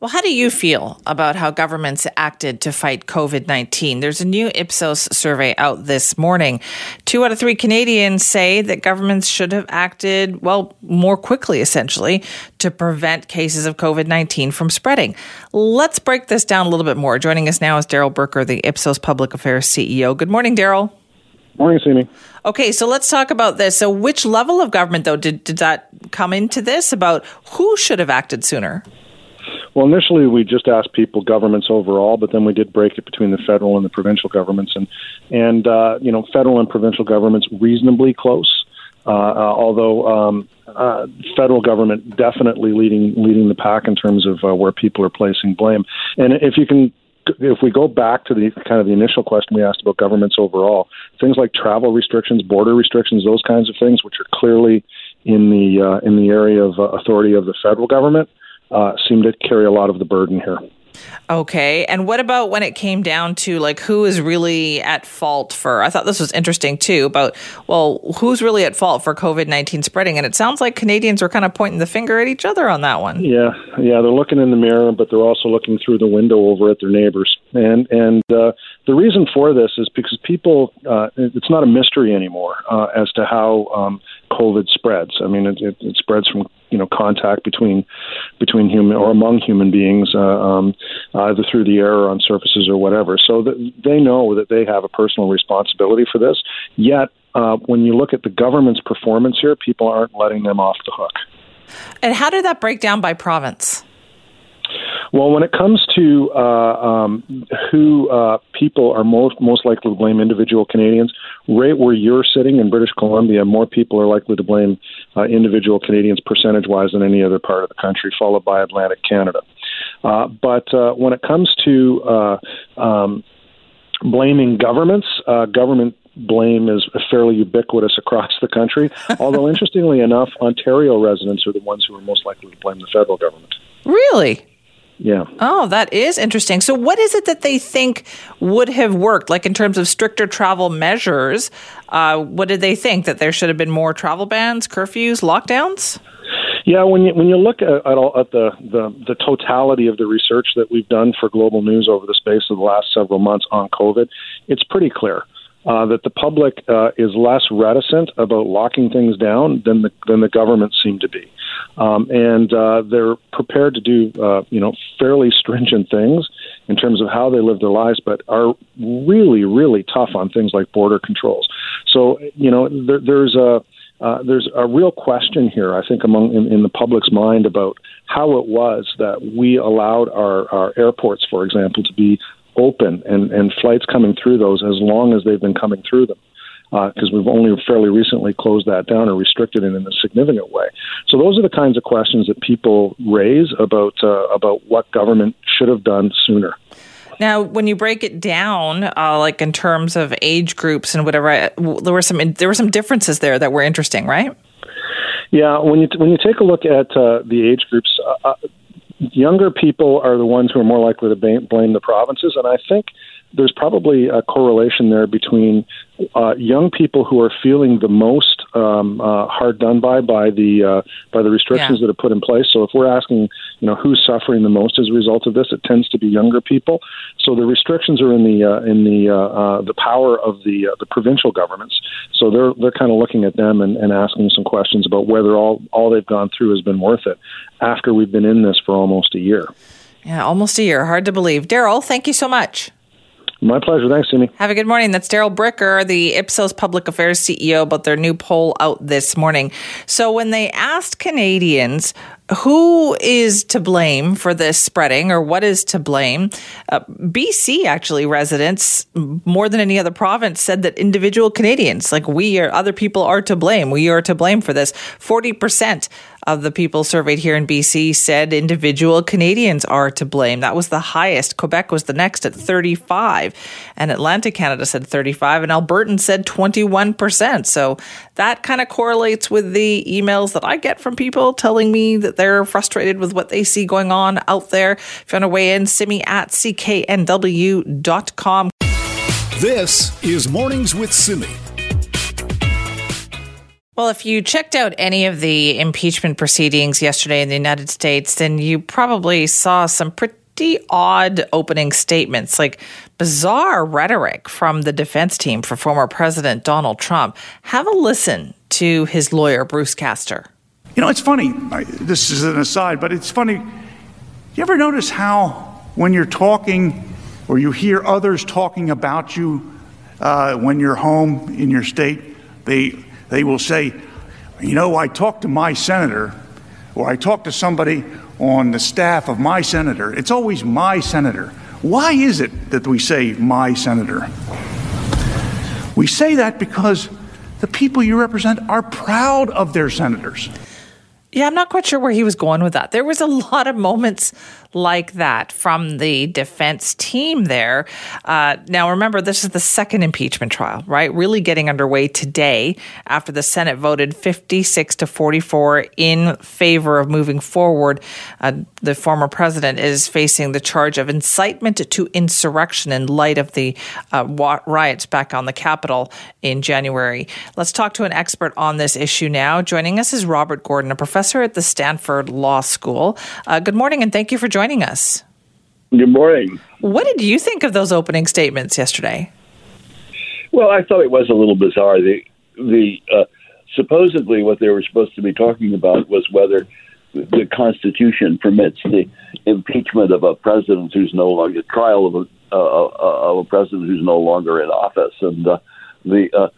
Well, how do you feel about how governments acted to fight COVID 19? There's a new Ipsos survey out this morning. Two out of three Canadians say that governments should have acted, well, more quickly, essentially, to prevent cases of COVID 19 from spreading. Let's break this down a little bit more. Joining us now is Darrell Bricker, the Ipsos Public Affairs CEO. Good morning, Darrell. Morning, Simi. Okay, so let's talk about this. So, which level of government, though, did, did that come into this about who should have acted sooner? Well, initially we just asked people, governments overall, but then we did break it between the federal and the provincial governments, and and uh, you know, federal and provincial governments reasonably close. Uh, uh, although um, uh, federal government definitely leading leading the pack in terms of uh, where people are placing blame. And if you can if we go back to the kind of the initial question we asked about governments overall, things like travel restrictions, border restrictions, those kinds of things, which are clearly in the uh, in the area of uh, authority of the federal government, uh, seem to carry a lot of the burden here. Okay. And what about when it came down to like who is really at fault for? I thought this was interesting too about, well, who's really at fault for COVID 19 spreading? And it sounds like Canadians are kind of pointing the finger at each other on that one. Yeah. Yeah. They're looking in the mirror, but they're also looking through the window over at their neighbors. And, and, uh, the reason for this is because people, uh, it's not a mystery anymore uh, as to how um, COVID spreads. I mean, it, it, it spreads from you know contact between between human or among human beings, uh, um, either through the air or on surfaces or whatever. So that they know that they have a personal responsibility for this. Yet, uh, when you look at the government's performance here, people aren't letting them off the hook. And how did that break down by province? Well, when it comes to uh, um, who uh, people are most most likely to blame individual Canadians, right where you're sitting in British Columbia, more people are likely to blame uh, individual Canadians percentage wise than any other part of the country, followed by Atlantic Canada. Uh, but uh, when it comes to uh, um, blaming governments, government blame is fairly ubiquitous across the country. Although, interestingly enough, Ontario residents are the ones who are most likely to blame the federal government. Really? Yeah. Oh, that is interesting. So, what is it that they think would have worked, like in terms of stricter travel measures? Uh, what did they think that there should have been more travel bans, curfews, lockdowns? Yeah, when you when you look at, at, all, at the, the the totality of the research that we've done for Global News over the space of the last several months on COVID, it's pretty clear uh, that the public uh, is less reticent about locking things down than the than the government seem to be, um, and uh, they're prepared to do uh, you know fairly stringent things in terms of how they live their lives, but are really really tough on things like border controls. So you know there, there's a uh, there's a real question here, I think, among in, in, the public's mind about how it was that we allowed our, our airports, for example, to be open and, and flights coming through those as long as they've been coming through them. Because uh, we've only fairly recently closed that down or restricted it in a significant way. So those are the kinds of questions that people raise about uh, about what government should have done sooner. Now, when you break it down, uh, like in terms of age groups and whatever, there were some there were some differences there that were interesting, right? Yeah, when you when you take a look at uh, the age groups, uh, uh younger people are the ones who are more likely to blame the provinces, and I think there's probably a correlation there between uh, young people who are feeling the most um, uh, hard done by by the uh, by the restrictions yeah. that are put in place. So if we're asking, you know, who's suffering the most as a result of this, it tends to be younger people. So the restrictions are in the uh, in the uh, uh, the power of the uh, the provincial governments. So they're they're kind of looking at them and, and asking some questions about whether all all they've gone through has been worth it after we've been in this for almost a year. Yeah, almost a year. Hard to believe. Darrell, thank you so much. My pleasure. Thanks, Simi. Have a good morning. That's Darrell Bricker, the Ipsos Public Affairs CEO, about their new poll out this morning. So, when they asked Canadians who is to blame for this spreading or what is to blame? Uh, BC actually residents more than any other province said that individual Canadians, like we or other people, are to blame. We are to blame for this. Forty percent of the people surveyed here in BC said individual Canadians are to blame. That was the highest. Quebec was the next at 35, and Atlantic Canada said 35, and Albertan said 21%. So that kind of correlates with the emails that I get from people telling me that they're frustrated with what they see going on out there. If you want to weigh in, simi at cknw.com. This is Mornings with Simi. Well, if you checked out any of the impeachment proceedings yesterday in the United States, then you probably saw some pretty odd opening statements, like bizarre rhetoric from the defense team for former President Donald Trump. Have a listen to his lawyer, Bruce Castor. You know, it's funny. This is an aside, but it's funny. You ever notice how when you're talking or you hear others talking about you uh, when you're home in your state, they they will say, you know, I talked to my senator, or I talked to somebody on the staff of my senator. It's always my senator. Why is it that we say my senator? We say that because the people you represent are proud of their senators. Yeah, I'm not quite sure where he was going with that. There was a lot of moments like that from the defense team there. Uh, now, remember, this is the second impeachment trial, right? Really getting underway today after the Senate voted 56 to 44 in favor of moving forward. Uh, the former president is facing the charge of incitement to insurrection in light of the uh, riots back on the Capitol in January. Let's talk to an expert on this issue now. Joining us is Robert Gordon, a professor at the Stanford Law School. Uh, good morning, and thank you for joining joining us. Good morning. What did you think of those opening statements yesterday? Well, I thought it was a little bizarre. The the uh, supposedly what they were supposed to be talking about was whether the Constitution permits the impeachment of a president who's no longer trial of a uh, uh of a president who's no longer in office, and uh, the uh,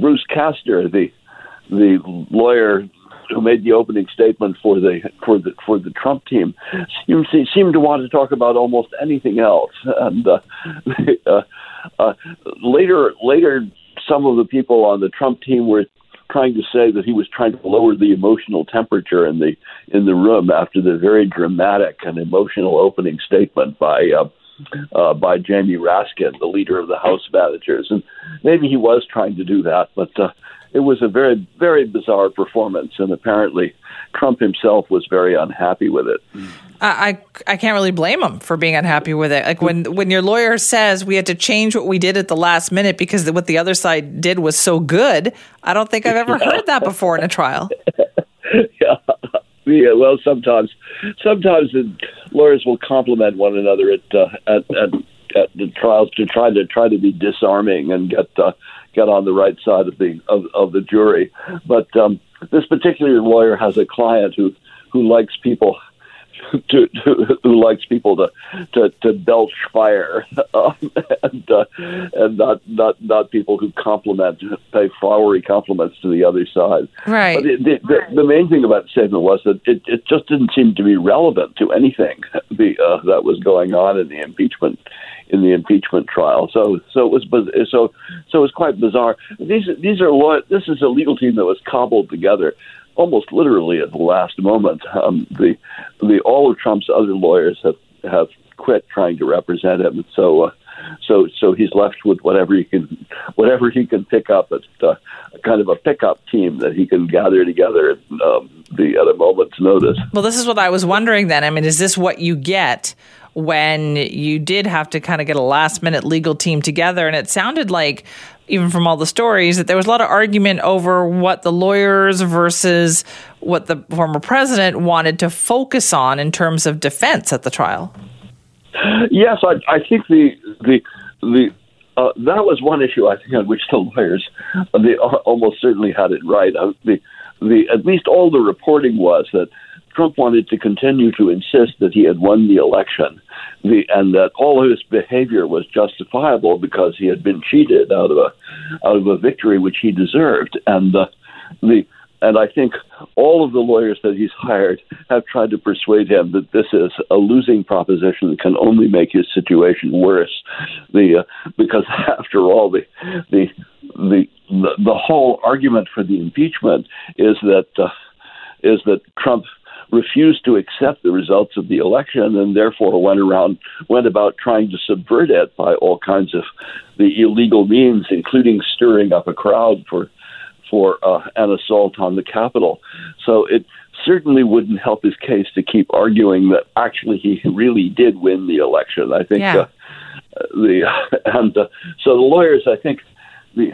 Bruce Castor, the the lawyer who made the opening statement for the for the for the Trump team seemed seemed to want to talk about almost anything else. And uh, uh, uh, later later, some of the people on the Trump team were trying to say that he was trying to lower the emotional temperature in the in the room after the very dramatic and emotional opening statement by. Uh, uh, by Jamie Raskin, the leader of the House managers, and maybe he was trying to do that, but uh, it was a very, very bizarre performance, and apparently Trump himself was very unhappy with it. I, I can't really blame him for being unhappy with it. Like when when your lawyer says we had to change what we did at the last minute because what the other side did was so good, I don't think I've ever heard that before in a trial. yeah. Yeah, well, sometimes, sometimes the lawyers will compliment one another at, uh, at at at the trials to try to try to be disarming and get uh, get on the right side of the of, of the jury. But um, this particular lawyer has a client who who likes people to, to, who likes people to to, to belch fire um, and uh, and not not not people who compliment pay flowery compliments to the other side. Right. But it, the, the, the main thing about the statement was that it, it just didn't seem to be relevant to anything the, uh, that was going on in the impeachment in the impeachment trial. So so it was so so it was quite bizarre. These these are law, this is a legal team that was cobbled together almost literally at the last moment. Um, the the all of Trump's other lawyers have have quit trying to represent him. So. Uh, so, so he's left with whatever he can, whatever he can pick up. It's uh, kind of a pickup team that he can gather together at, um, the, at a moment's notice. Well, this is what I was wondering. Then, I mean, is this what you get when you did have to kind of get a last minute legal team together. And it sounded like, even from all the stories, that there was a lot of argument over what the lawyers versus what the former president wanted to focus on in terms of defense at the trial. Yes, I, I think the the the uh, that was one issue I think on which the lawyers they almost certainly had it right. Uh, the the at least all the reporting was that Trump wanted to continue to insist that he had won the election, the, and that all of his behavior was justifiable because he had been cheated out of a out of a victory which he deserved, and the and I think all of the lawyers that he's hired have tried to persuade him that this is a losing proposition that can only make his situation worse. The uh, because after all, the the the the, the whole argument for the impeachment is that uh, is that Trump refused to accept the results of the election and therefore went around went about trying to subvert it by all kinds of the illegal means, including stirring up a crowd for for uh, an assault on the Capitol. So it certainly wouldn't help his case to keep arguing that actually he really did win the election. I think yeah. uh, the and uh, so the lawyers, I think,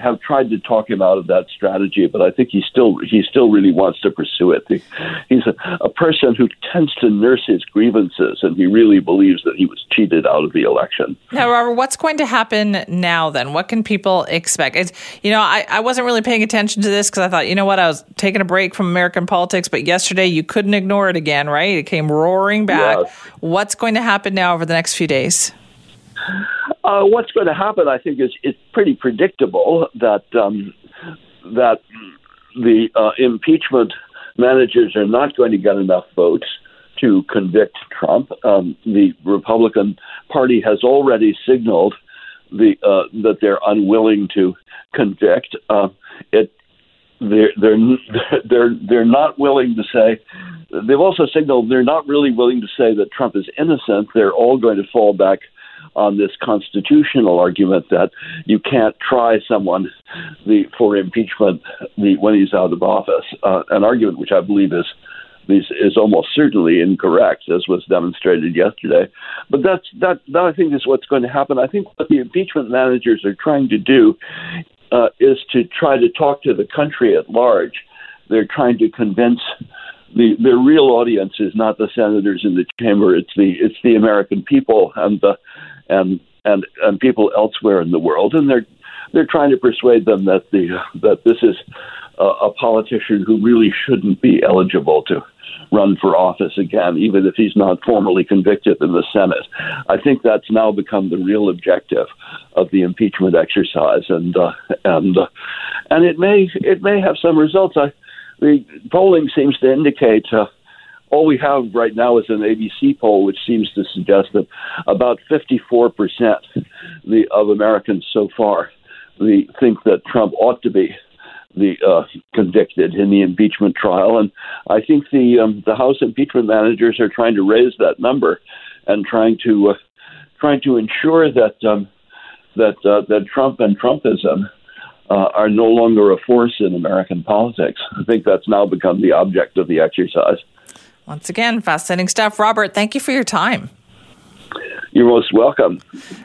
have tried to talk him out of that strategy, but I think he still he still really wants to pursue it. He's a, a person who tends to nurse his grievances, and he really believes that he was cheated out of the election. Now, Robert, what's going to happen now? Then, what can people expect? It's, you know, I, I wasn't really paying attention to this because I thought, you know what, I was taking a break from American politics, but yesterday you couldn't ignore it again, right? It came roaring back. Yes. What's going to happen now over the next few days? Uh, what's going to happen, I think, is it's pretty predictable that um, that the uh, impeachment managers are not going to get enough votes to convict Trump. Um, the Republican Party has already signaled the uh, that they're unwilling to convict. Uh, it they're they're they're they're not willing to say. They've also signaled they're not really willing to say that Trump is innocent. They're all going to fall back on this constitutional argument that you can't try someone the, for impeachment the, when he's out of office, uh, an argument which I believe is is, is almost certainly incorrect, as was demonstrated yesterday. But that's that. That I think is what's going to happen. I think what the impeachment managers are trying to do uh, is to try to talk to the country at large. They're trying to convince the the real audience is not the senators in the chamber. It's the it's the American people and the and and and people elsewhere in the world, and they're they're trying to persuade them that the that this is a, a politician who really shouldn't be eligible to run for office again, even if he's not formally convicted in the Senate. I think that's now become the real objective of the impeachment exercise, and uh, and uh, and it may it may have some results. I, the polling seems to indicate. Uh, all we have right now is an ABC poll, which seems to suggest that about 54% the, of Americans so far think that Trump ought to be the uh, convicted in the impeachment trial, and I think the um, the House impeachment managers are trying to raise that number and trying to uh, trying to ensure that um, that uh, that Trump and Trumpism uh, are no longer a force in American politics. I think that's now become the object of the exercise. Once again, fascinating stuff. Robert, thank you for your time. You're most welcome.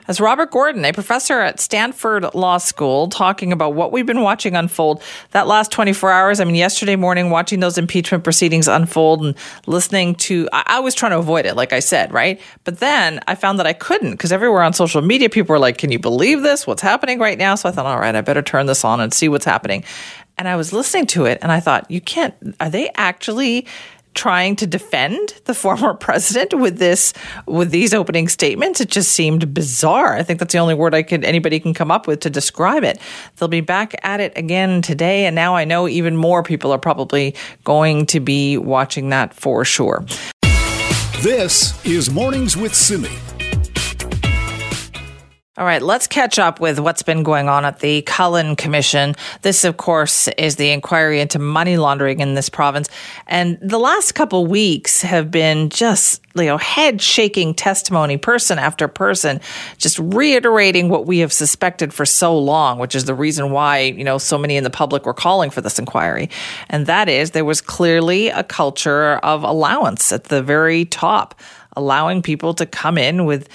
As Robert Gordon, a professor at Stanford Law School, talking about what we've been watching unfold that last 24 hours. I mean, yesterday morning, watching those impeachment proceedings unfold and listening to, I, I was trying to avoid it, like I said, right? But then I found that I couldn't because everywhere on social media, people were like, can you believe this? What's happening right now? So I thought, all right, I better turn this on and see what's happening. And I was listening to it and I thought, you can't, are they actually trying to defend the former president with this with these opening statements. It just seemed bizarre. I think that's the only word i could anybody can come up with to describe it. They'll be back at it again today and now i know even more people are probably going to be watching that for sure. This is mornings with simi all right, let's catch up with what's been going on at the Cullen Commission. This, of course, is the inquiry into money laundering in this province. And the last couple weeks have been just, you know, head shaking testimony, person after person, just reiterating what we have suspected for so long, which is the reason why, you know, so many in the public were calling for this inquiry. And that is there was clearly a culture of allowance at the very top allowing people to come in with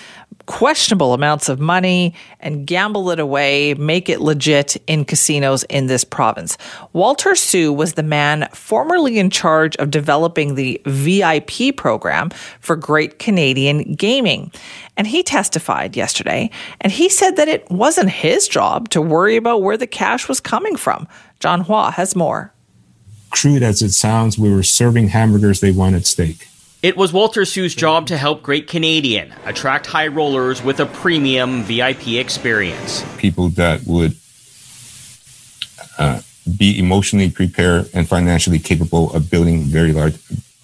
questionable amounts of money and gamble it away, make it legit in casinos in this province. Walter Soo was the man formerly in charge of developing the VIP program for Great Canadian Gaming. And he testified yesterday, and he said that it wasn't his job to worry about where the cash was coming from. John Hua has more. Crude as it sounds, we were serving hamburgers, they wanted steak. It was Walter Soo's job to help Great Canadian attract high rollers with a premium VIP experience. People that would uh, be emotionally prepared and financially capable of building very large,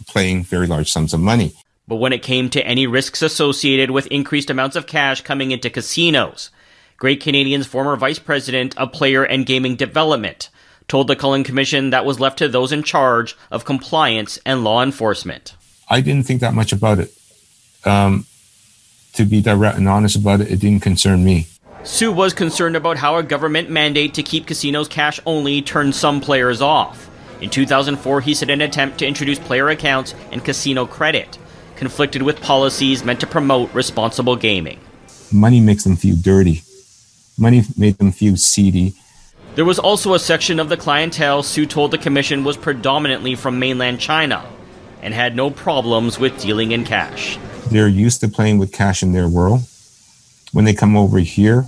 playing very large sums of money. But when it came to any risks associated with increased amounts of cash coming into casinos, Great Canadian's former vice president of player and gaming development told the Cullen Commission that was left to those in charge of compliance and law enforcement. I didn't think that much about it. Um, to be direct and honest about it, it didn't concern me. Soo was concerned about how a government mandate to keep casinos cash only turned some players off. In 2004, he said an attempt to introduce player accounts and casino credit conflicted with policies meant to promote responsible gaming. Money makes them feel dirty. Money made them feel seedy. There was also a section of the clientele Soo told the commission was predominantly from mainland China and had no problems with dealing in cash. They're used to playing with cash in their world. When they come over here,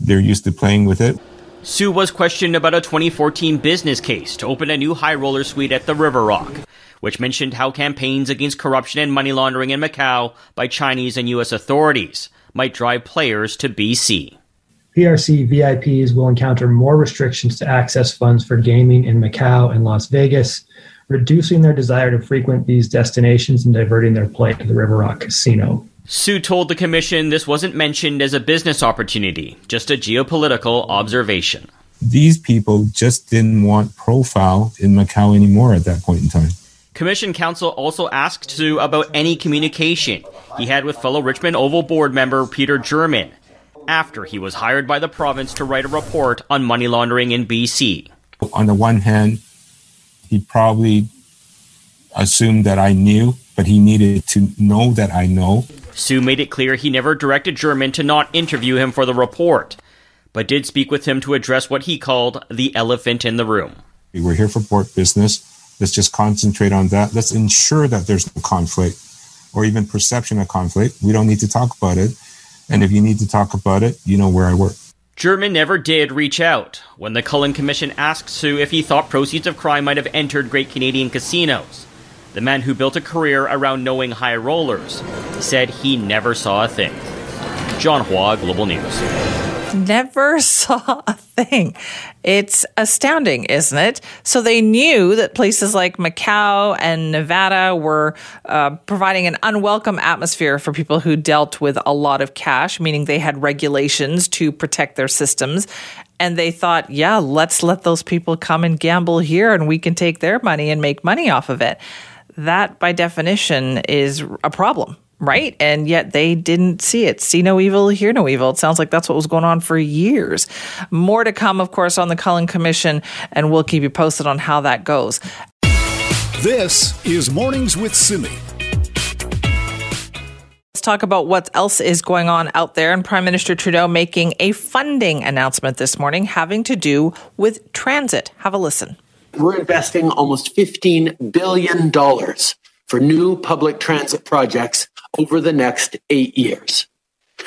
they're used to playing with it. Soo was questioned about a 2014 business case to open a new high roller suite at the River Rock, which mentioned how campaigns against corruption and money laundering in Macau by Chinese and U.S. authorities might drive players to BC. PRC VIPs will encounter more restrictions to access funds for gaming in Macau and Las Vegas, reducing their desire to frequent these destinations and diverting their play to the River Rock Casino. Soo told the commission this wasn't mentioned as a business opportunity, just a geopolitical observation. These people just didn't want profile in Macau anymore at that point in time. Commission counsel also asked Soo about any communication he had with fellow Richmond Oval board member Peter German after he was hired by the province to write a report on money laundering in BC. On the one hand, he probably assumed that I knew, but he needed to know that I know. Soo made it clear he never directed German to not interview him for the report, but did speak with him to address what he called the elephant in the room. We're here for port business. Let's just concentrate on that. Let's ensure that there's no conflict or even perception of conflict. We don't need to talk about it. And if you need to talk about it, you know where I work. German never did reach out. When the Cullen Commission asked Soo if he thought proceeds of crime might have entered great Canadian casinos, the man who built a career around knowing high rollers, said he never saw a thing. John Hua, Global News. Never saw a thing. It's astounding, isn't it? So they knew that places like Macau and Nevada were uh, providing an unwelcome atmosphere for people who dealt with a lot of cash, meaning they had regulations to protect their systems. And they thought, yeah, let's let those people come and gamble here and we can take their money and make money off of it that by definition is a problem, right? And yet they didn't see it. See no evil, hear no evil. It sounds like that's what was going on for years. More to come, of course, on the Cullen Commission, and we'll keep you posted on how that goes. This is Mornings with Simi. Let's talk about what else is going on out there. And Prime Minister Trudeau making a funding announcement this morning having to do with transit. Have a listen we're investing almost $15 billion for new public transit projects over the next eight years.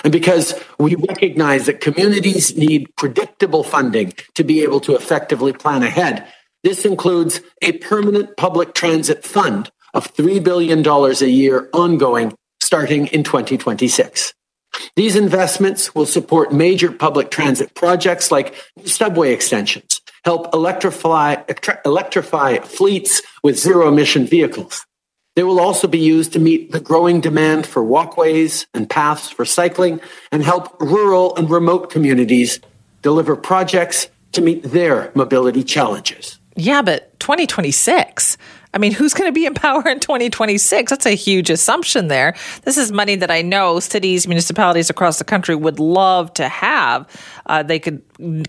And because we recognize that communities need predictable funding to be able to effectively plan ahead, this includes a permanent public transit fund of $3 billion a year ongoing starting in 2026. These investments will support major public transit projects like subway extensions, help electrify, electrify fleets with zero emission vehicles. They will also be used to meet the growing demand for walkways and paths for cycling and help rural and remote communities deliver projects to meet their mobility challenges. Yeah, but 2026. I mean, who's going to be in power in 2026? That's a huge assumption there. This is money that I know cities, municipalities across the country would love to have. Uh, they could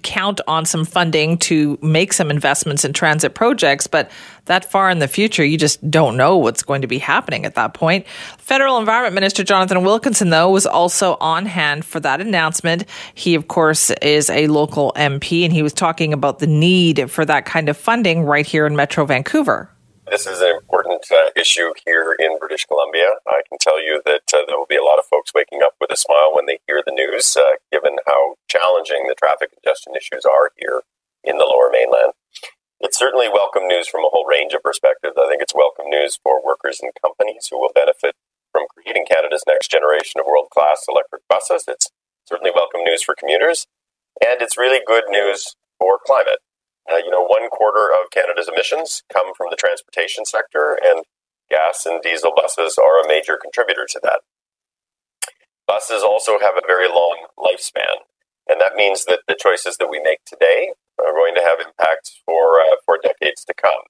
count on some funding to make some investments in transit projects, but that far in the future, you just don't know what's going to be happening at that point. Federal Environment Minister Jonathan Wilkinson, though, was also on hand for that announcement. He, of course, is a local MP, and he was talking about the need for that kind of funding right here in Metro Vancouver. This is an important uh, issue here in British Columbia. I can tell you that uh, there will be a lot of folks waking up with a smile when they hear the news, uh, given how challenging the traffic congestion issues are here in the lower mainland. It's certainly welcome news from a whole range of perspectives. I think it's welcome news for workers and companies who will benefit from creating Canada's next generation of world class electric buses. It's certainly welcome news for commuters. And it's really good news for climate. Uh, you know, one quarter of Canada's emissions come from the transportation sector, and gas and diesel buses are a major contributor to that. Buses also have a very long lifespan, and that means that the choices that we make today are going to have impacts for uh, for decades to come.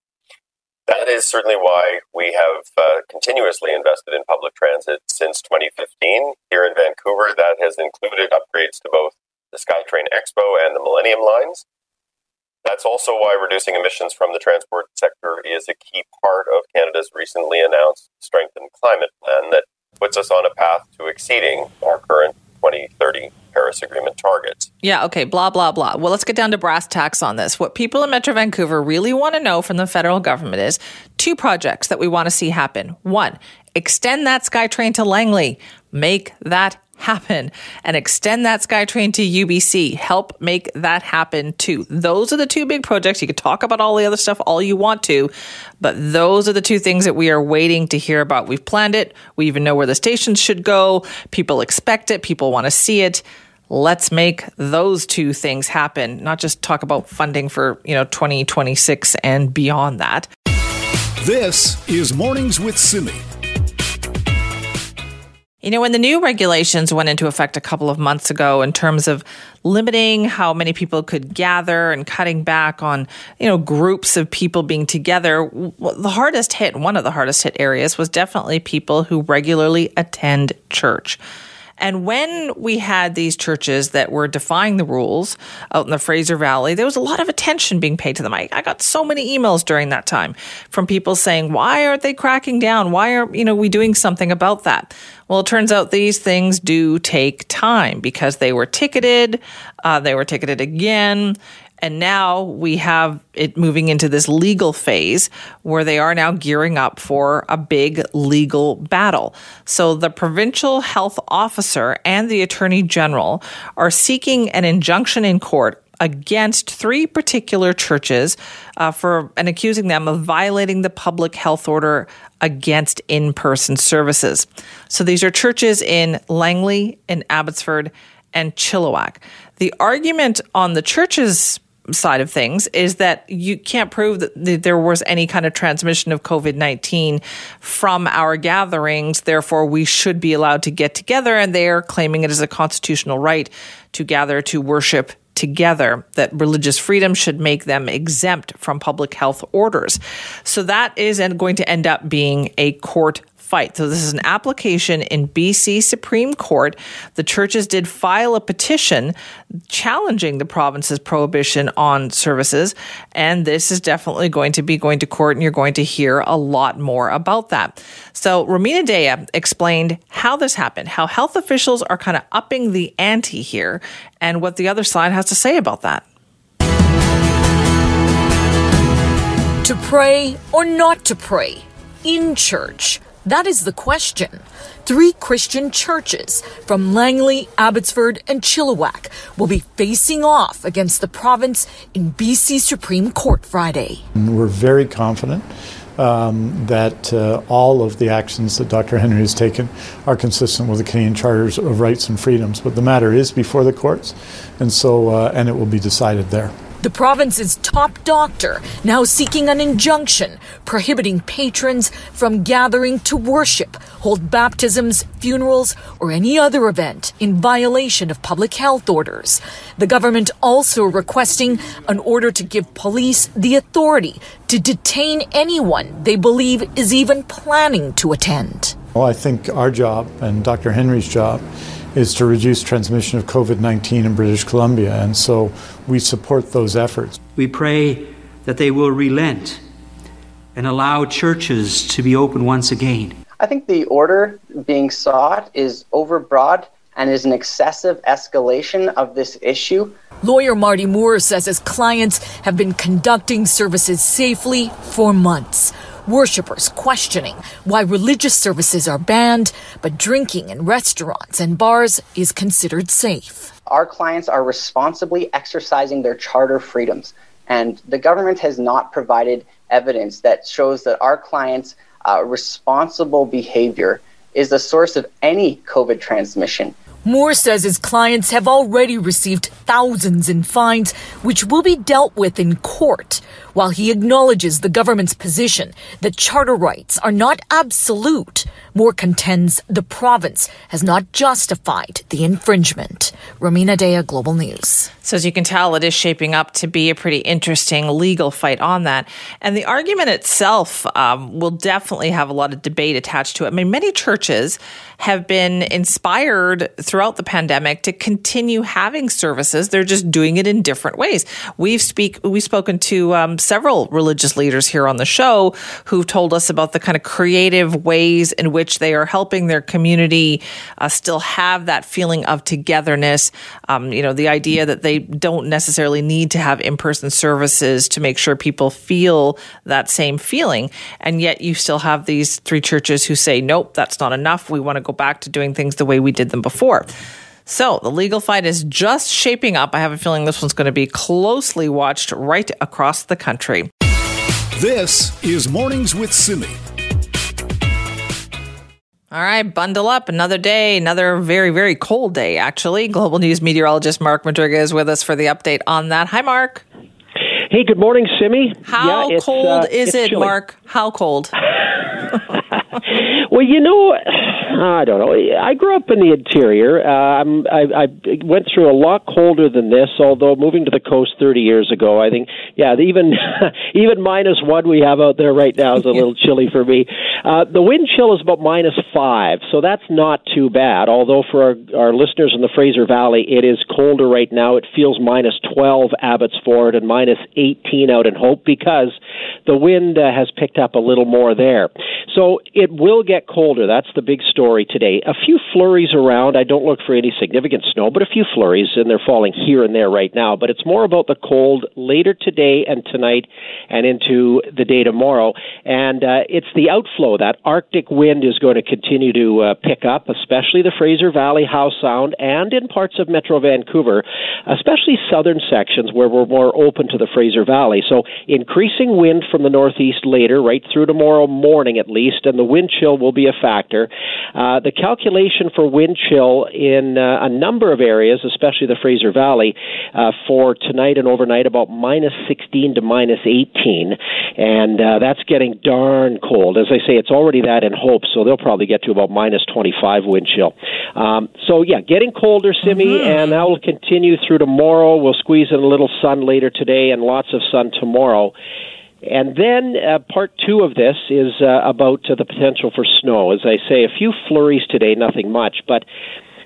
That is certainly why we have uh, continuously invested in public transit since 2015 here in Vancouver. That has included upgrades to both the SkyTrain Expo and the Millennium lines, That's also why reducing emissions from the transport sector is a key part of Canada's recently announced Strengthened Climate Plan that puts us on a path to exceeding our current 2030 Paris Agreement targets. Yeah, okay, blah, blah, blah. Well, let's get down to brass tacks on this. What people in Metro Vancouver really want to know from the federal government is two projects that we want to see happen. One, extend that SkyTrain to Langley, make that happen and extend that SkyTrain to UBC. Help make that happen too. Those are the two big projects. You could talk about all the other stuff all you want to, but those are the two things that we are waiting to hear about. We've planned it. We even know where the stations should go. People expect it. People want to see it. Let's make those two things happen, not just talk about funding for, you know, 2026 and beyond that. This is Mornings with Simi. You know, when the new regulations went into effect a couple of months ago in terms of limiting how many people could gather and cutting back on, you know, groups of people being together, the hardest hit, one of the hardest hit areas was definitely people who regularly attend church. And when we had these churches that were defying the rules out in the Fraser Valley, there was a lot of attention being paid to them. I, I got so many emails during that time from people saying, why aren't they cracking down? Why are, you know, we doing something about that? Well, it turns out these things do take time because they were ticketed, uh, they were ticketed again. And now we have it moving into this legal phase where they are now gearing up for a big legal battle. So the provincial health officer and the attorney general are seeking an injunction in court against three particular churches uh, for and accusing them of violating the public health order against in-person services. So these are churches in Langley, in Abbotsford, and Chilliwack. The argument on the churches side of things is that you can't prove that there was any kind of transmission of COVID 19 from our gatherings. Therefore, we should be allowed to get together. And they are claiming it as a constitutional right to gather to worship together, that religious freedom should make them exempt from public health orders. So that is going to end up being a court fight. So this is an application in BC Supreme Court. The churches did file a petition challenging the province's prohibition on services, and this is definitely going to be going to court, and you're going to hear a lot more about that. So Rumina Daya explained how this happened, how health officials are kind of upping the ante here, and what the other side has to say about that. To pray or not to pray in church. That is the question. Three Christian churches from Langley, Abbotsford, and Chilliwack will be facing off against the province in BC Supreme Court Friday. We're very confident um, that uh, all of the actions that Dr. Henry has taken are consistent with the Canadian Charters of Rights and Freedoms. But the matter is before the courts, and so uh, and it will be decided there. The province's top doctor now seeking an injunction prohibiting patrons from gathering to worship, hold baptisms, funerals, or any other event in violation of public health orders. The government also requesting an order to give police the authority to detain anyone they believe is even planning to attend. Well, I think our job and Dr. Henry's job is to reduce transmission of COVID 19 in British Columbia. And so we support those efforts. We pray that they will relent and allow churches to be open once again. I think the order being sought is overbroad and is an excessive escalation of this issue. Lawyer Marty Moore says his clients have been conducting services safely for months worshippers questioning why religious services are banned, but drinking in restaurants and bars is considered safe. Our clients are responsibly exercising their charter freedoms, and the government has not provided evidence that shows that our clients' uh, responsible behavior is the source of any COVID transmission. Moore says his clients have already received thousands in fines, which will be dealt with in court, while he acknowledges the government's position that charter rights are not absolute. Moore contends the province has not justified the infringement. Rumina Daya, Global News. So, as you can tell, it is shaping up to be a pretty interesting legal fight on that. And the argument itself um, will definitely have a lot of debate attached to it. I mean, many churches have been inspired throughout the pandemic to continue having services. They're just doing it in different ways. We've speak we've spoken to um, several religious leaders here on the show who've told us about the kind of creative ways in which they are helping their community uh, still have that feeling of togetherness. Um, you know, the idea that they don't necessarily need to have in person services to make sure people feel that same feeling, and yet you still have these three churches who say, "Nope, that's not enough. We want to go back to doing things the way we did them before." So the legal fight is just shaping up. I have a feeling this one's going to be closely watched right across the country. This is Mornings with Simi. All right, bundle up. Another day, another very, very cold day, actually. Global News meteorologist Mark Madryga is with us for the update on that. Hi, Mark. Hey, good morning, Simi. How yeah, cold uh, is it, chilly. Mark? How cold? well, you know, I don't know. I grew up in the interior. Uh, I'm, I, I went through a lot colder than this. Although moving to the coast 30 years ago, I think, yeah, even even minus one we have out there right now is a little chilly for me. Uh, the wind chill is about minus five, so that's not too bad. Although for our, our listeners in the Fraser Valley, it is colder right now. It feels minus 12 Abbotsford and minus 18 out in Hope because the wind uh, has picked up a little more there. So it will get colder. That's the big story today. A few flurries around. I don't look for any significant snow, but a few flurries, and they're falling here and there right now. But it's more about the cold later today and tonight and into the day tomorrow. And uh, it's the outflow. That Arctic wind is going to continue to uh, pick up, especially the Fraser Valley, Howe Sound, and in parts of Metro Vancouver, especially southern sections where we're more open to the Fraser Valley. So increasing wind from the northeast later, right through tomorrow morning at least, and the wind chill will be a factor. Uh, the calculation for wind chill in uh, a number of areas, especially the Fraser Valley, uh, for tonight and overnight about minus 16 to minus 18, and uh, that's getting darn cold. As I say, it's already that in Hope, so they'll probably get to about minus 25 wind chill. Um, so yeah, getting colder, Simi, Mm-hmm. and that will continue through tomorrow. We'll squeeze in a little sun later today and lots of sun tomorrow. And then uh, part two of this is uh, about uh, the potential for snow. As I say, a few flurries today, nothing much, but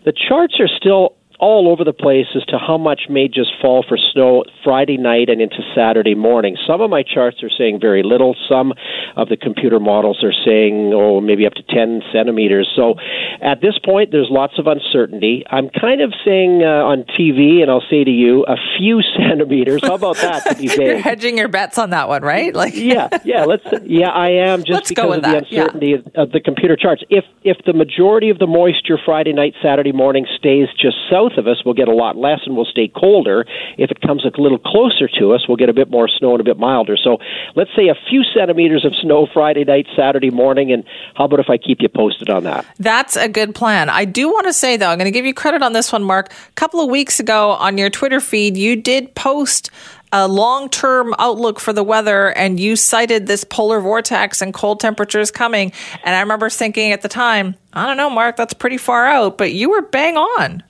the charts are still all over the place as to how much may just fall for snow Friday night and into Saturday morning. Some of my charts are saying very little. Some of the computer models are saying, oh, maybe up to 10 centimeters. So at this point, there's lots of uncertainty. I'm kind of saying uh, on TV, and I'll say to you, a few centimeters. How about that to be You're hedging your bets on that one, right? Like, yeah, yeah. Let's. Yeah, I am just Let's go because with of the that, yeah. uncertainty of, of the computer charts. If if the majority of the moisture Friday night, Saturday morning stays just south of us, we'll get a lot less and we'll stay colder. If it comes a little closer to us, we'll get a bit more snow and a bit milder. So let's say a few centimeters of snow Friday night, Saturday morning, and how about if I keep you posted on that? That's a good plan. I do want to say, though, I'm going to give you credit on this one, Mark. A couple of weeks ago on your Twitter feed, you did post a long term outlook for the weather and you cited this polar vortex and cold temperatures coming. And I remember thinking at the time, I don't know, Mark, that's pretty far out, but you were bang on.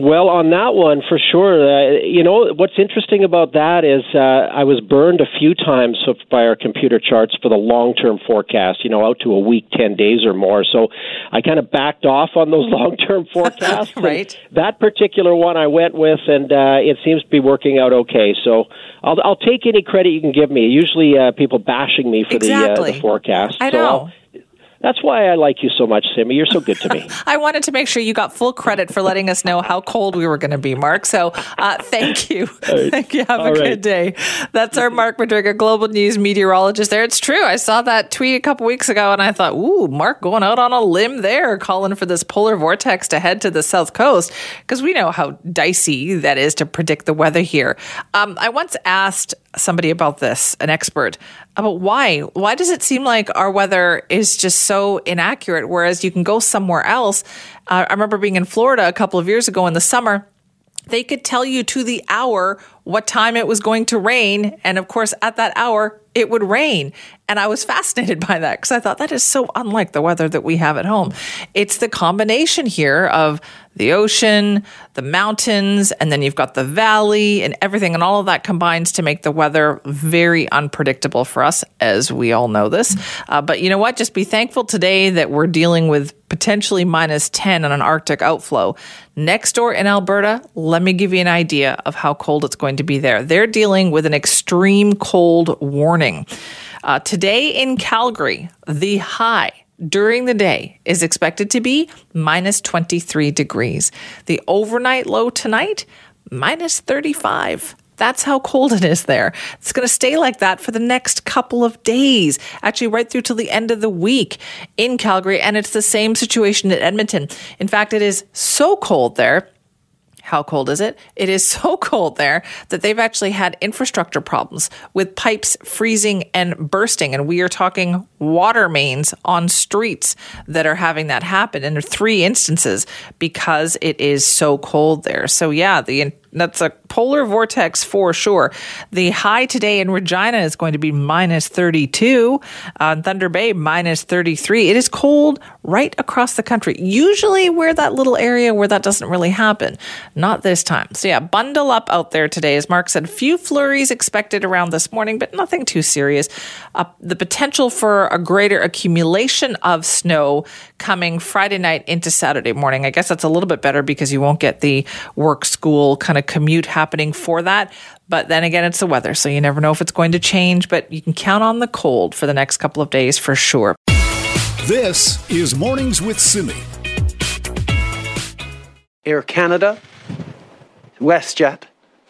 Well, on that one, for sure. Uh, you know, what's interesting about that is uh, I was burned a few times by our computer charts for the long term forecast, you know, out to a week, 10 days or more. So I kind of backed off on those long term forecasts. Right. that particular one I went with, and uh, it seems to be working out okay. So I'll, I'll take any credit you can give me. Usually uh, people bashing me for the, uh, Exactly. the forecast. I So know. I'll- that's why I like you so much, Simi. You're so good to me. I wanted to make sure you got full credit for letting us know how cold we were going to be, Mark. So uh, thank you. thank you. Have a All good day. That's our Mark Madryga, Global News meteorologist there. It's true. I saw that tweet a couple weeks ago and I thought, ooh, Mark going out on a limb there, calling for this polar vortex to head to the south coast because we know how dicey that is to predict the weather here. Um, I once asked somebody about this, an expert, about why. Why does it seem like our weather is just so inaccurate, whereas you can go somewhere else? Uh, I remember being in Florida a couple of years ago in the summer they could tell you to the hour what time it was going to rain. And of course, at that hour, it would rain. And I was fascinated by that because I thought that is so unlike the weather that we have at home. It's the combination here of the ocean, the mountains, and then you've got the valley and everything. And all of that combines to make the weather very unpredictable for us, as we all know this. Uh, but you know what? Just be thankful today that we're dealing with potentially minus 10 on an Arctic outflow. Next door in Alberta, let me give you an idea of how cold it's going to be there. They're dealing with an extreme cold warning. Uh, today in Calgary, the high during the day is expected to be minus 23 degrees. The overnight low tonight, minus 35. That's how cold it is there. It's going to stay like that for the next couple of days, actually, right through till the end of the week in Calgary. And it's the same situation at Edmonton. In fact, it is so cold there how cold is it? It is so cold there that they've actually had infrastructure problems with pipes freezing and bursting. And we are talking water mains on streets that are having that happen in three instances because it is so cold there. So, yeah, the that's a polar vortex for sure. The high today in Regina is going to be minus 32. On Thunder Bay, minus 33. It is cold right across the country. Usually, we're that little area where that doesn't really happen. Not this time. So, yeah, bundle up out there today. As Mark said, few flurries expected around this morning, but nothing too serious. Uh, the potential for a greater accumulation of snow coming Friday night into Saturday morning. I guess that's a little bit better because you won't get the work school kind of commute happening for that. But then again, it's the weather, so you never know if it's going to change, but you can count on the cold for the next couple of days for sure. This is Mornings with Simi. Air Canada, WestJet,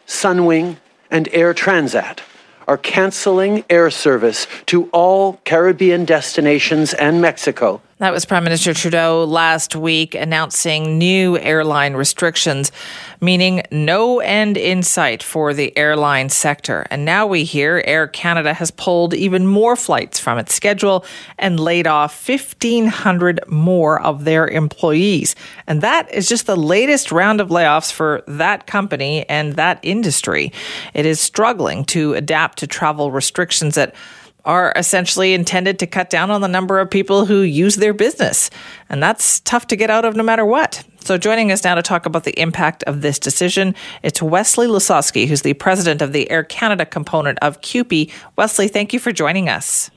Sunwing, and Air Transat are canceling air service to all Caribbean destinations and Mexico that was Prime Minister Trudeau last week announcing new airline restrictions, meaning no end in sight for the airline sector. And now we hear Air Canada has pulled even more flights from its schedule and laid off 1,500 more of their employees. And that is just the latest round of layoffs for that company and that industry. It is struggling to adapt to travel restrictions that are essentially intended to cut down on the number of people who use their business. And that's tough to get out of no matter what. So, joining us now to talk about the impact of this decision, it's Wesley Lesosky, who's the president of the Air Canada component of CUPE. Wesley, thank you for joining us.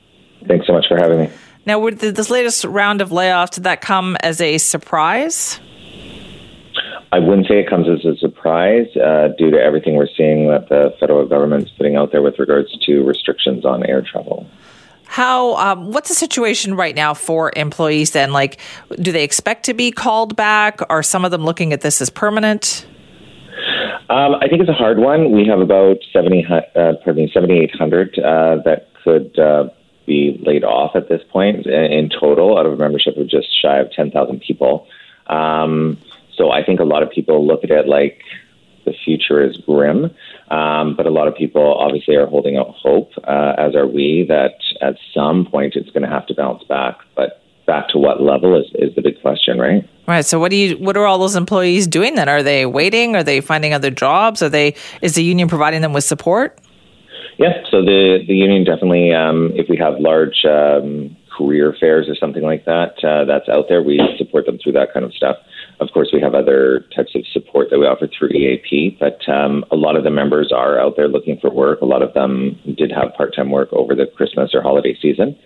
Thanks so much for having me. Now, with this latest round of layoffs, did that come as a surprise? I wouldn't say it comes as a surprise uh, due to everything we're seeing that the federal government's putting out there with regards to restrictions on air travel. How? Um, what's the situation right now for employees? Then, like, do they expect to be called back? Are some of them looking at this as permanent? Um, I think it's a hard one. We have about 70, uh, pardon me, 7,800 uh, that could uh, be laid off at this point in total out of a membership of just shy of 10,000 people. Um, so I think a lot of people look at it like the future is grim, um, but a lot of people obviously are holding out hope, uh, as are we, that at some point it's going to have to bounce back. But back to what level is, is the big question, right? Right. So what do you what are all those employees doing then? Are they waiting? Are they finding other jobs? Are they is the union providing them with support? Yeah. So the the union definitely, um, if we have large um, career fairs or something like that, uh, that's out there. We support them through that kind of stuff. Of course, we have other types of support that we offer through EAP, but um, a lot of the members are out there looking for work. A lot of them did have part time work over the Christmas or holiday season.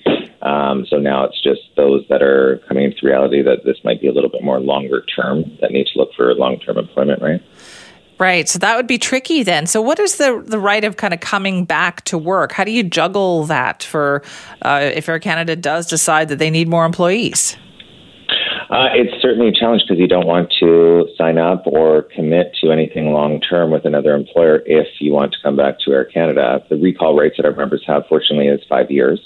Um, so now it's just those that are coming into reality that this might be a little bit more longer term that need to look for long term employment, right? Right. So that would be tricky then. So what is the the right of kind of coming back to work? How do you juggle that for uh, if Air Canada does decide that they need more employees? Uh, it's certainly a challenge because you don't want to sign up or commit to anything long term with another employer if you want to come back to Air Canada. The recall rates that our members have, fortunately, is five years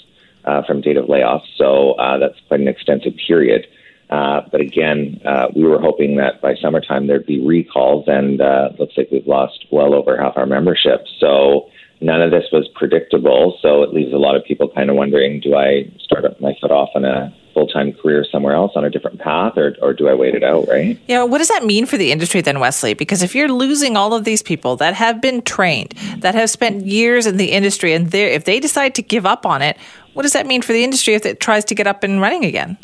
uh, from date of layoff, so uh, that's quite an extensive period. Uh, but again, uh, we were hoping that by summertime there'd be recalls, and uh, looks like we've lost well over half our membership. So none of this was predictable. So it leaves a lot of people kind of wondering: Do I start my foot off on a full time career somewhere else on a different path, or or do I wait it out? Right? Yeah. What does that mean for the industry then, Wesley? Because if you're losing all of these people that have been trained, that have spent years in the industry, and if they decide to give up on it, what does that mean for the industry if it tries to get up and running again?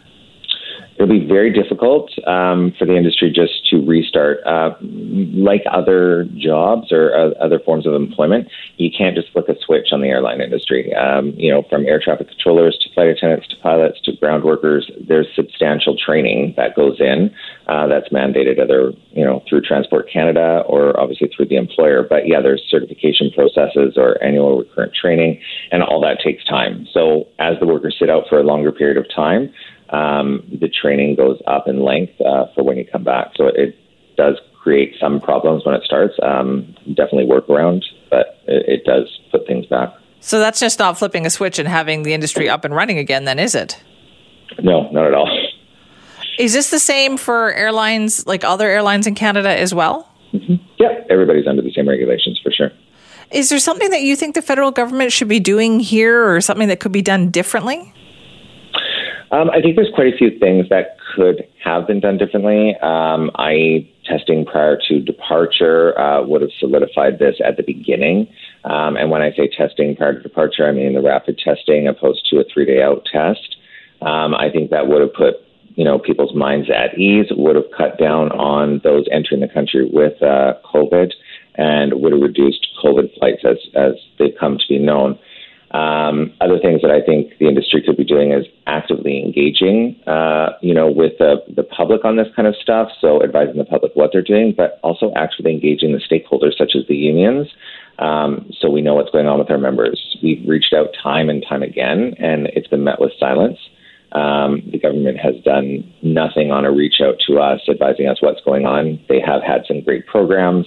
It'll be very difficult um, for the industry just to restart. Uh, like other jobs or uh, other forms of employment, you can't just flick a switch on the airline industry. Um, you know, from air traffic controllers to flight attendants to pilots to ground workers, there's substantial training that goes in uh, that's mandated either you know through Transport Canada or obviously through the employer. But yeah, there's certification processes or annual recurrent training, and all that takes time. So as the workers sit out for a longer period of time um, the training goes up in length uh, for when you come back. So it does create some problems when it starts. Um, definitely work around, but it, it does put things back. So that's just not flipping a switch and having the industry up and running again, then, is it? No, not at all. Is this the same for airlines, like other airlines in Canada as well? Mm-hmm. Yeah, everybody's under the same regulations for sure. Is there something that you think the federal government should be doing here or something that could be done differently? Um, I think there's quite a few things that could have been done differently. Um, I testing prior to departure uh, would have solidified this at the beginning. Um, and when I say testing prior to departure, I mean the rapid testing opposed to a three day out test. Um, I think that would have put you know people's minds at ease, would have cut down on those entering the country with uh, COVID, and would have reduced COVID flights as as they've come to be known. Um, other things that I think the industry could be doing is actively engaging, uh, you know, with the, the public on this kind of stuff. So advising the public what they're doing, but also actually engaging the stakeholders such as the unions. Um, so we know what's going on with our members. We've reached out time and time again, and it's been met with silence. Um, the government has done nothing on a reach out to us, advising us what's going on. They have had some great programs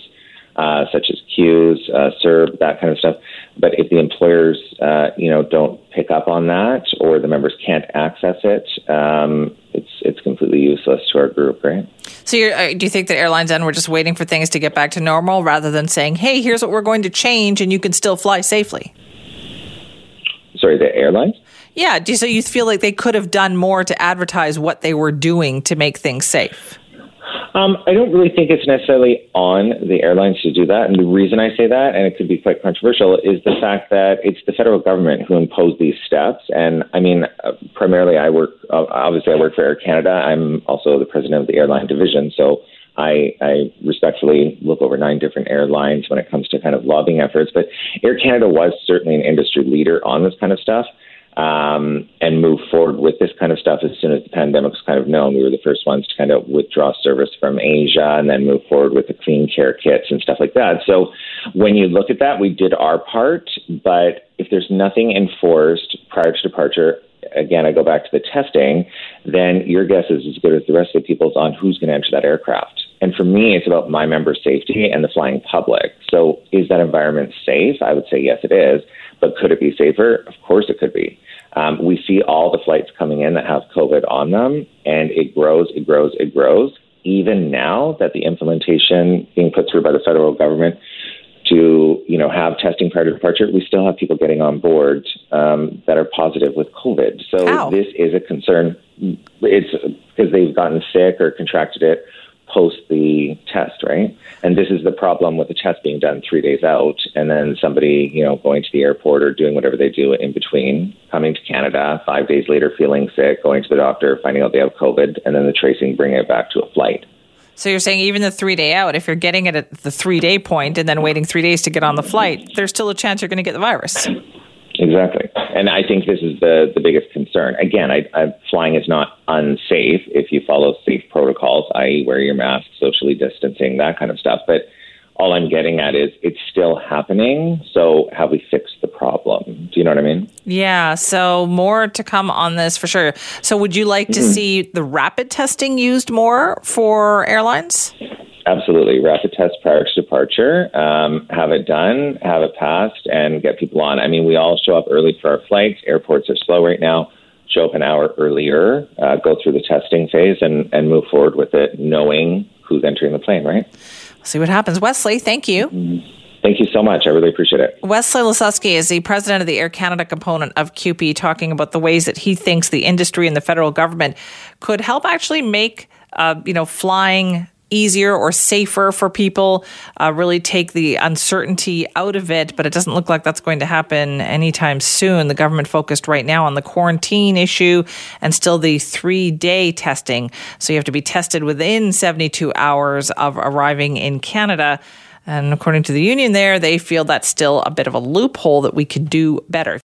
uh, such as CEWS, uh, that kind of stuff. But if the employers, uh, you know, don't pick up on that, or the members can't access it, um, it's it's completely useless to our group, right? So, uh, do you think that airlines then were just waiting for things to get back to normal, rather than saying, "Hey, here's what we're going to change, and you can still fly safely"? Sorry, the airlines. Yeah. Do you, so you feel like they could have done more to advertise what they were doing to make things safe? Um, I don't really think it's necessarily on the airlines to do that. And the reason I say that, and it could be quite controversial, is the fact that it's the federal government who imposed these steps. And I mean, uh, primarily, I work, uh, obviously, I work for Air Canada. I'm also the president of the airline division. So I, I respectfully look over nine different airlines when it comes to kind of lobbying efforts. But Air Canada was certainly an industry leader on this kind of stuff um, and move forward with this kind of stuff as soon as the pandemic was kind of known. We were the first ones to kind of withdraw service from Asia and then move forward with the clean care kits and stuff like that. So when you look at that, we did our part, but if there's nothing enforced prior to departure, again, I go back to the testing, then your guess is as good as the rest of the people's on who's going to enter that aircraft. And for me, it's about my member safety and the flying public. So is that environment safe? I would say yes, it is. But could it be safer? Of course it could be. Um, we see all the flights coming in that have COVID on them, and it grows, it grows, it grows. Even now that the implementation being put through by the federal government to you know have testing prior to departure, we still have people getting on board um, that are positive with COVID. So Ow. this is a concern. It's because they've gotten sick or contracted it post the test, right? And this is the problem with the test being done three days out, and then somebody, you know, going to the airport or doing whatever they do in between, coming to Canada, five days later feeling sick, going to the doctor, finding out they have COVID, and then the tracing, bringing it back to a flight. So you're saying even the three day out, if you're getting it at the three day point and then waiting three days to get on the flight, there's still a chance you're going to get the virus. Exactly. And I think this is the, the biggest concern. Again, I, I, flying is not unsafe if you follow safe protocols, i.e., wear your mask, socially distancing, that kind of stuff. But all I'm getting at is it's still happening. So have we fixed the problem? Do you know what I mean? Yeah. So more to come on this for sure. So would you like to mm-hmm. see the rapid testing used more for airlines? Absolutely. Rapid test prior to departure. Um, have it done, have it passed, and get people on. I mean, we all show up early for our flights. Airports are slow right now. Show up an hour earlier, uh, go through the testing phase, and, and move forward with it, knowing who's entering the plane, right? See what happens. Wesley, thank you. Mm-hmm. Thank you so much. I really appreciate it. Wesley Lesosky is the president of the Air Canada component of CUPE, talking about the ways that he thinks the industry and the federal government could help actually make, uh, you know, flying easier or safer for people, uh, really take the uncertainty out of it. But it doesn't look like that's going to happen anytime soon. The government focused right now on the quarantine issue and still the three day testing. So you have to be tested within 72 hours of arriving in Canada. And according to the union there, they feel that's still a bit of a loophole that we could do better.